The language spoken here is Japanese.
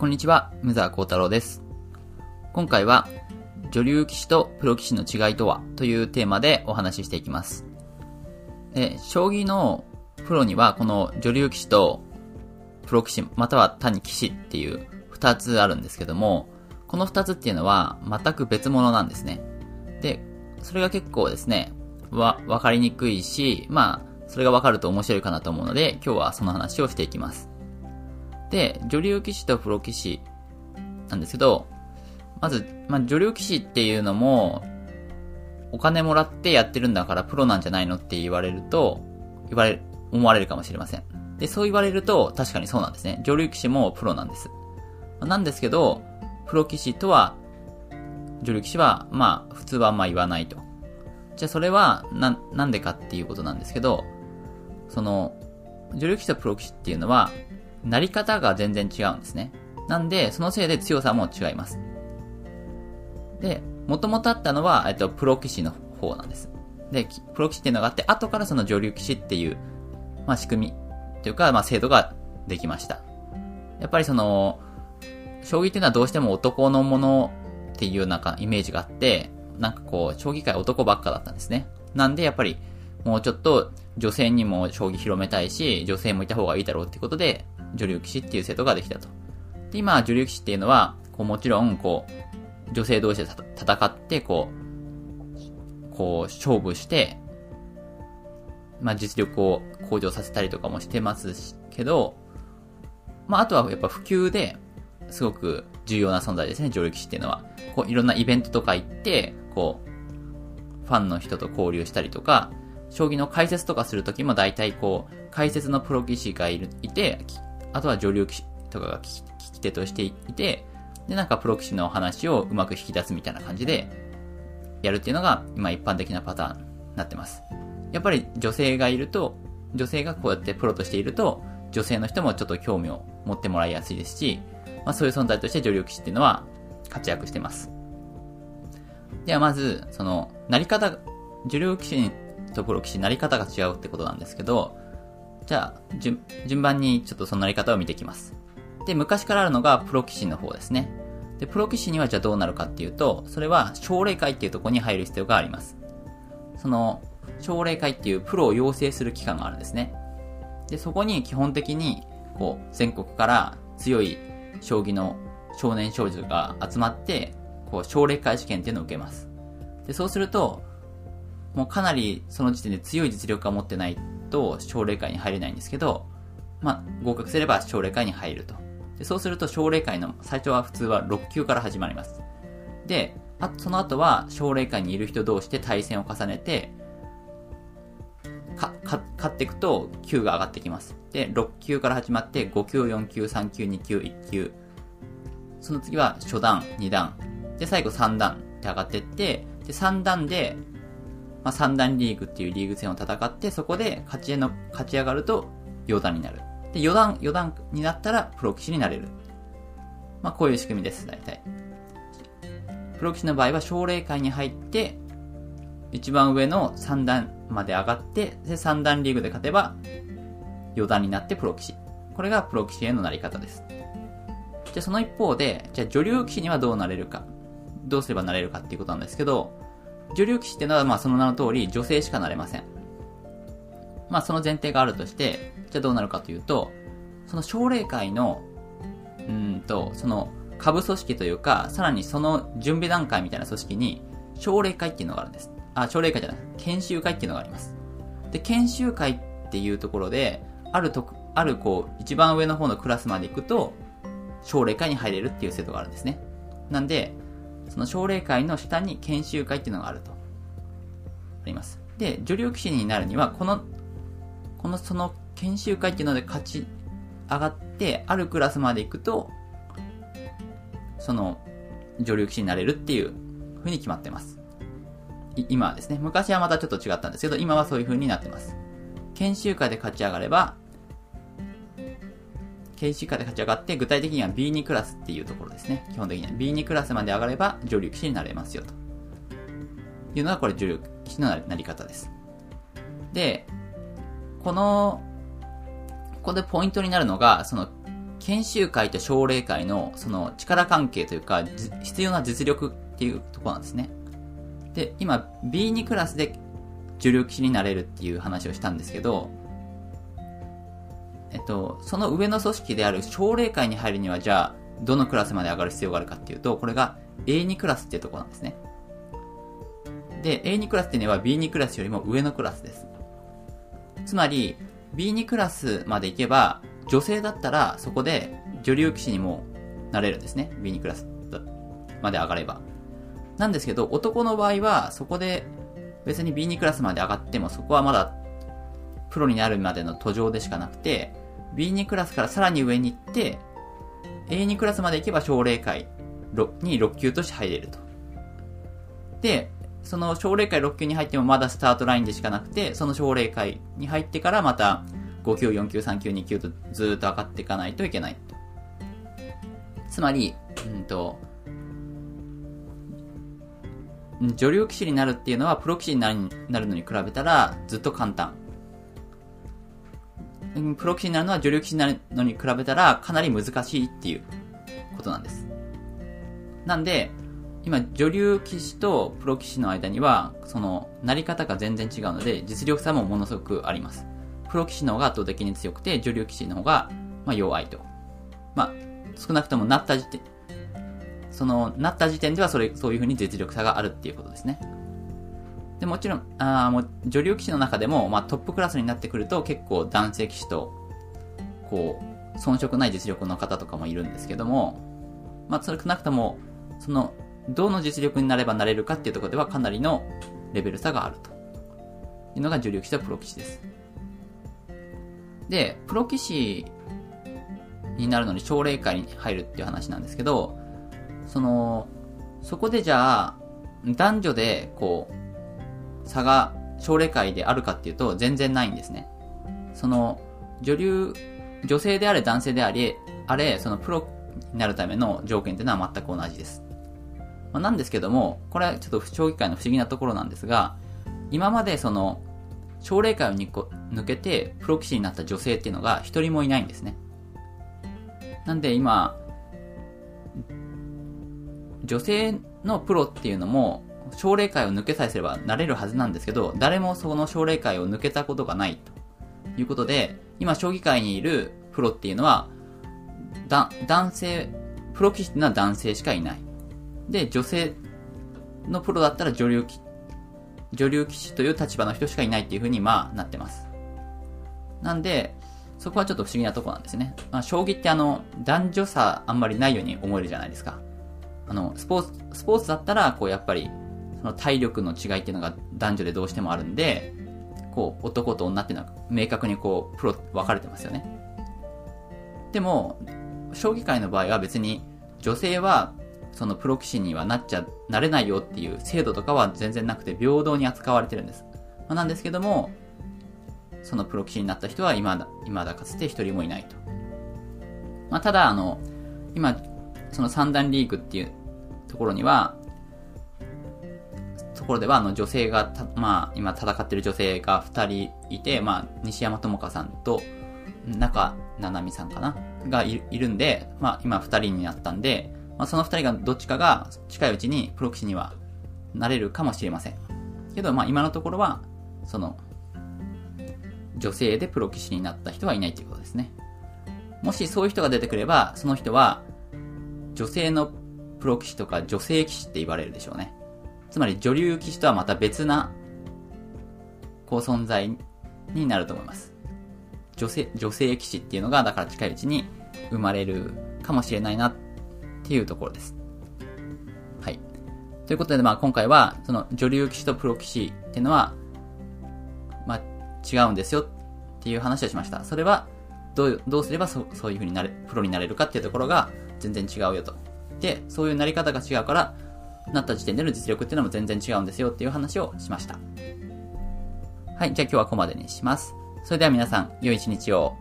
こんにちは、無沢幸太郎です。今回は、女流棋士とプロ棋士の違いとはというテーマでお話ししていきます。で、将棋のプロには、この女流棋士とプロ棋士、または単に棋士っていう二つあるんですけども、この二つっていうのは全く別物なんですね。で、それが結構ですね、わ、わかりにくいし、まあ、それがわかると面白いかなと思うので、今日はその話をしていきます。で、女流棋士とプロ棋士なんですけど、まず、まあ、女流棋士っていうのも、お金もらってやってるんだからプロなんじゃないのって言われると、言われ、思われるかもしれません。で、そう言われると、確かにそうなんですね。女流棋士もプロなんです。なんですけど、プロ棋士とは、女流棋士は、まあ、普通はあんま言わないと。じゃあそれは、な、なんでかっていうことなんですけど、その、女流棋士とプロ棋士っていうのは、なり方が全然違うんですね。なんで、そのせいで強さも違います。で、元々あったのは、えっと、プロ棋士の方なんです。で、プロ棋士っていうのがあって、後からその女流棋士っていう、まあ仕組み、というか、まあ制度ができました。やっぱりその、将棋っていうのはどうしても男のものっていうなんかイメージがあって、なんかこう、将棋界男ばっかだったんですね。なんでやっぱり、もうちょっと女性にも将棋広めたいし、女性もいた方がいいだろうってことで、女流棋士っていう制度ができたと。で、今、女流棋士っていうのは、こうもちろん、こう、女性同士で戦って、こう、こう、勝負して、まあ、実力を向上させたりとかもしてますけど、まあ、あとはやっぱ普及で、すごく重要な存在ですね、女流棋士っていうのは。こう、いろんなイベントとか行って、こう、ファンの人と交流したりとか、将棋の解説とかするときも大体こう、解説のプロ棋士がいるいて、あとは女流棋士とかが聞き手としていて、で、なんかプロ棋士の話をうまく引き出すみたいな感じで、やるっていうのが、今一般的なパターンになってます。やっぱり女性がいると、女性がこうやってプロとしていると、女性の人もちょっと興味を持ってもらいやすいですし、まあそういう存在として女流棋士っていうのは活躍してます。ではまず、その、なり方、女流棋士とプロ棋士なり方が違うってことなんですけど、じゃあ、順、順番にちょっとそのなり方を見ていきます。で、昔からあるのがプロ棋士の方ですね。で、プロ棋士にはじゃあどうなるかっていうと、それは奨励会っていうところに入る必要があります。その、奨励会っていうプロを養成する機関があるんですね。で、そこに基本的に、こう、全国から強い将棋の少年少女が集まって、こう、奨励会試験っていうのを受けます。で、そうすると、もうかなりその時点で強い実力が持ってないと奨励会に入れないんですけど、まあ、合格すれば奨励会に入ると。でそうすると奨励会の最初は普通は6級から始まります。で、あその後は奨励会にいる人同士で対戦を重ねて、か、か、勝っていくと級が上がってきます。で、6級から始まって5級、4級、3級、2級、1級。その次は初段、2段。で、最後3段って上がっていって、で、3段で、まあ、3段リーグっていうリーグ戦を戦って、そこで勝ちの、勝ち上がると4段になる。で、4段、4段になったらプロ棋士になれる。まあ、こういう仕組みです、大体。プロ棋士の場合は奨励会に入って、一番上の3段まで上がって、で、3段リーグで勝てば、4段になってプロ棋士。これがプロ棋士へのなり方です。じゃあその一方で、じゃあ女流棋士にはどうなれるか。どうすればなれるかっていうことなんですけど、女流棋士っていうのは、まあその名の通り、女性しかなれません。まあその前提があるとして、じゃあどうなるかというと、その奨励会の、うんと、その、下部組織というか、さらにその準備段階みたいな組織に、奨励会っていうのがあるんです。あ、奨励会じゃない、研修会っていうのがあります。で、研修会っていうところで、あると、あるこう、一番上の方のクラスまで行くと、奨励会に入れるっていう制度があるんですね。なんで、その奨励会の下に研修会っていうのがあると。あります。で、女流棋士になるには、この、このその研修会っていうので勝ち上がって、あるクラスまで行くと、その、女流棋士になれるっていう風に決まってます。今はですね、昔はまたちょっと違ったんですけど、今はそういう風になってます。研修会で勝ち上がれば、研修会で勝ち上がって、具体的には B2 クラスっていうところですね。基本的には B2 クラスまで上がれば女流棋士になれますよと。いうのがこれ女流棋士のなり方です。で、この、ここでポイントになるのが、その、研修会と奨励会のその力関係というか、必要な実力っていうところなんですね。で、今 B2 クラスで重量騎士になれるっていう話をしたんですけど、えっと、その上の組織である奨励会に入るには、じゃあ、どのクラスまで上がる必要があるかっていうと、これが A2 クラスっていうところなんですね。で、A2 クラスっていうのは B2 クラスよりも上のクラスです。つまり、B2 クラスまで行けば、女性だったらそこで女流騎士にもなれるんですね。B2 クラスまで上がれば。なんですけど、男の場合は、そこで別に B2 クラスまで上がっても、そこはまだプロになるまでの途上でしかなくて、B2 クラスからさらに上に行って、A2 クラスまで行けば奨励会に6級として入れると。で、その奨励会6級に入ってもまだスタートラインでしかなくて、その奨励会に入ってからまた5級、4級、3級、2級とずっと上がっていかないといけない。つまり、うんと、女流騎士になるっていうのはプロ騎士になるのに比べたらずっと簡単。プロ棋士になるのは女流棋士になるのに比べたらかなり難しいっていうことなんです。なんで、今、女流棋士とプロ棋士の間には、その、なり方が全然違うので、実力差もものすごくあります。プロ棋士の方が圧倒的に強くて、女流棋士の方が、まあ、弱いと。まあ、少なくともなった時点、その、なった時点ではそれ、そういう風に実力差があるっていうことですね。で、もちろん、あもう女流棋士の中でも、まあ、トップクラスになってくると結構男性棋士と、こう、遜色ない実力の方とかもいるんですけども、まあ、少なくとも、その、どの実力になればなれるかっていうところではかなりのレベル差があると。いうのが女流棋士とプロ棋士です。で、プロ棋士になるのに奨励会に入るっていう話なんですけど、その、そこでじゃあ、男女で、こう、差が奨励会であるかっていうと全然ないんですね。その、女流、女性であれ男性であり、あれ、そのプロになるための条件っていうのは全く同じです。まあ、なんですけども、これはちょっと将棋界の不思議なところなんですが、今までその、奨励会を抜けてプロ棋士になった女性っていうのが一人もいないんですね。なんで今、女性のプロっていうのも奨励会を抜けさえすればなれるはずなんですけど、誰もその奨励会を抜けたことがないということで、今将棋界にいるプロっていうのは、だ、男性、プロ棋士っていうのは男性しかいない。で、女性のプロだったら女流棋、女流棋士という立場の人しかいないっていう風にまあなってます。なんで、そこはちょっと不思議なとこなんですね。まあ、将棋ってあの、男女差あんまりないように思えるじゃないですか。あの、スポーツ、スポーツだったら、こうやっぱり、その体力の違いっていうのが男女でどうしてもあるんで、こう、男と女っていうのは明確にこう、プロ分かれてますよね。でも、将棋界の場合は別に女性はそのプロ棋士にはなっちゃ、なれないよっていう制度とかは全然なくて平等に扱われてるんです。まあ、なんですけども、そのプロ棋士になった人は未だ、未だかつて一人もいないと。まあ、ただ、あの、今、その三段リーグっていうところには、ころでは、あの、女性がまあ、今戦ってる女性が2人いて、まあ、西山智香さんと、中七海さんかな？がいるんで、まあ、今2人になったんで、まあ、その2人がどっちかが近いうちにプロ棋士にはなれるかもしれません。けど、まあ、今のところは、その、女性でプロ棋士になった人はいないということですね。もしそういう人が出てくれば、その人は、女性のプロ棋士とか女性棋士って言われるでしょうね。つまり女流騎士とはまた別な、こう存在になると思います。女性、女性騎士っていうのが、だから近いうちに生まれるかもしれないなっていうところです。はい。ということで、まあ今回は、その女流騎士とプロ騎士っていうのは、まあ違うんですよっていう話をしました。それは、どう、どうすればそそういう風になれ、プロになれるかっていうところが全然違うよと。で、そういうなり方が違うから、なった時点での実力っていうのも全然違うんですよっていう話をしました。はい、じゃあ今日はここまでにします。それでは皆さん、良い一日を。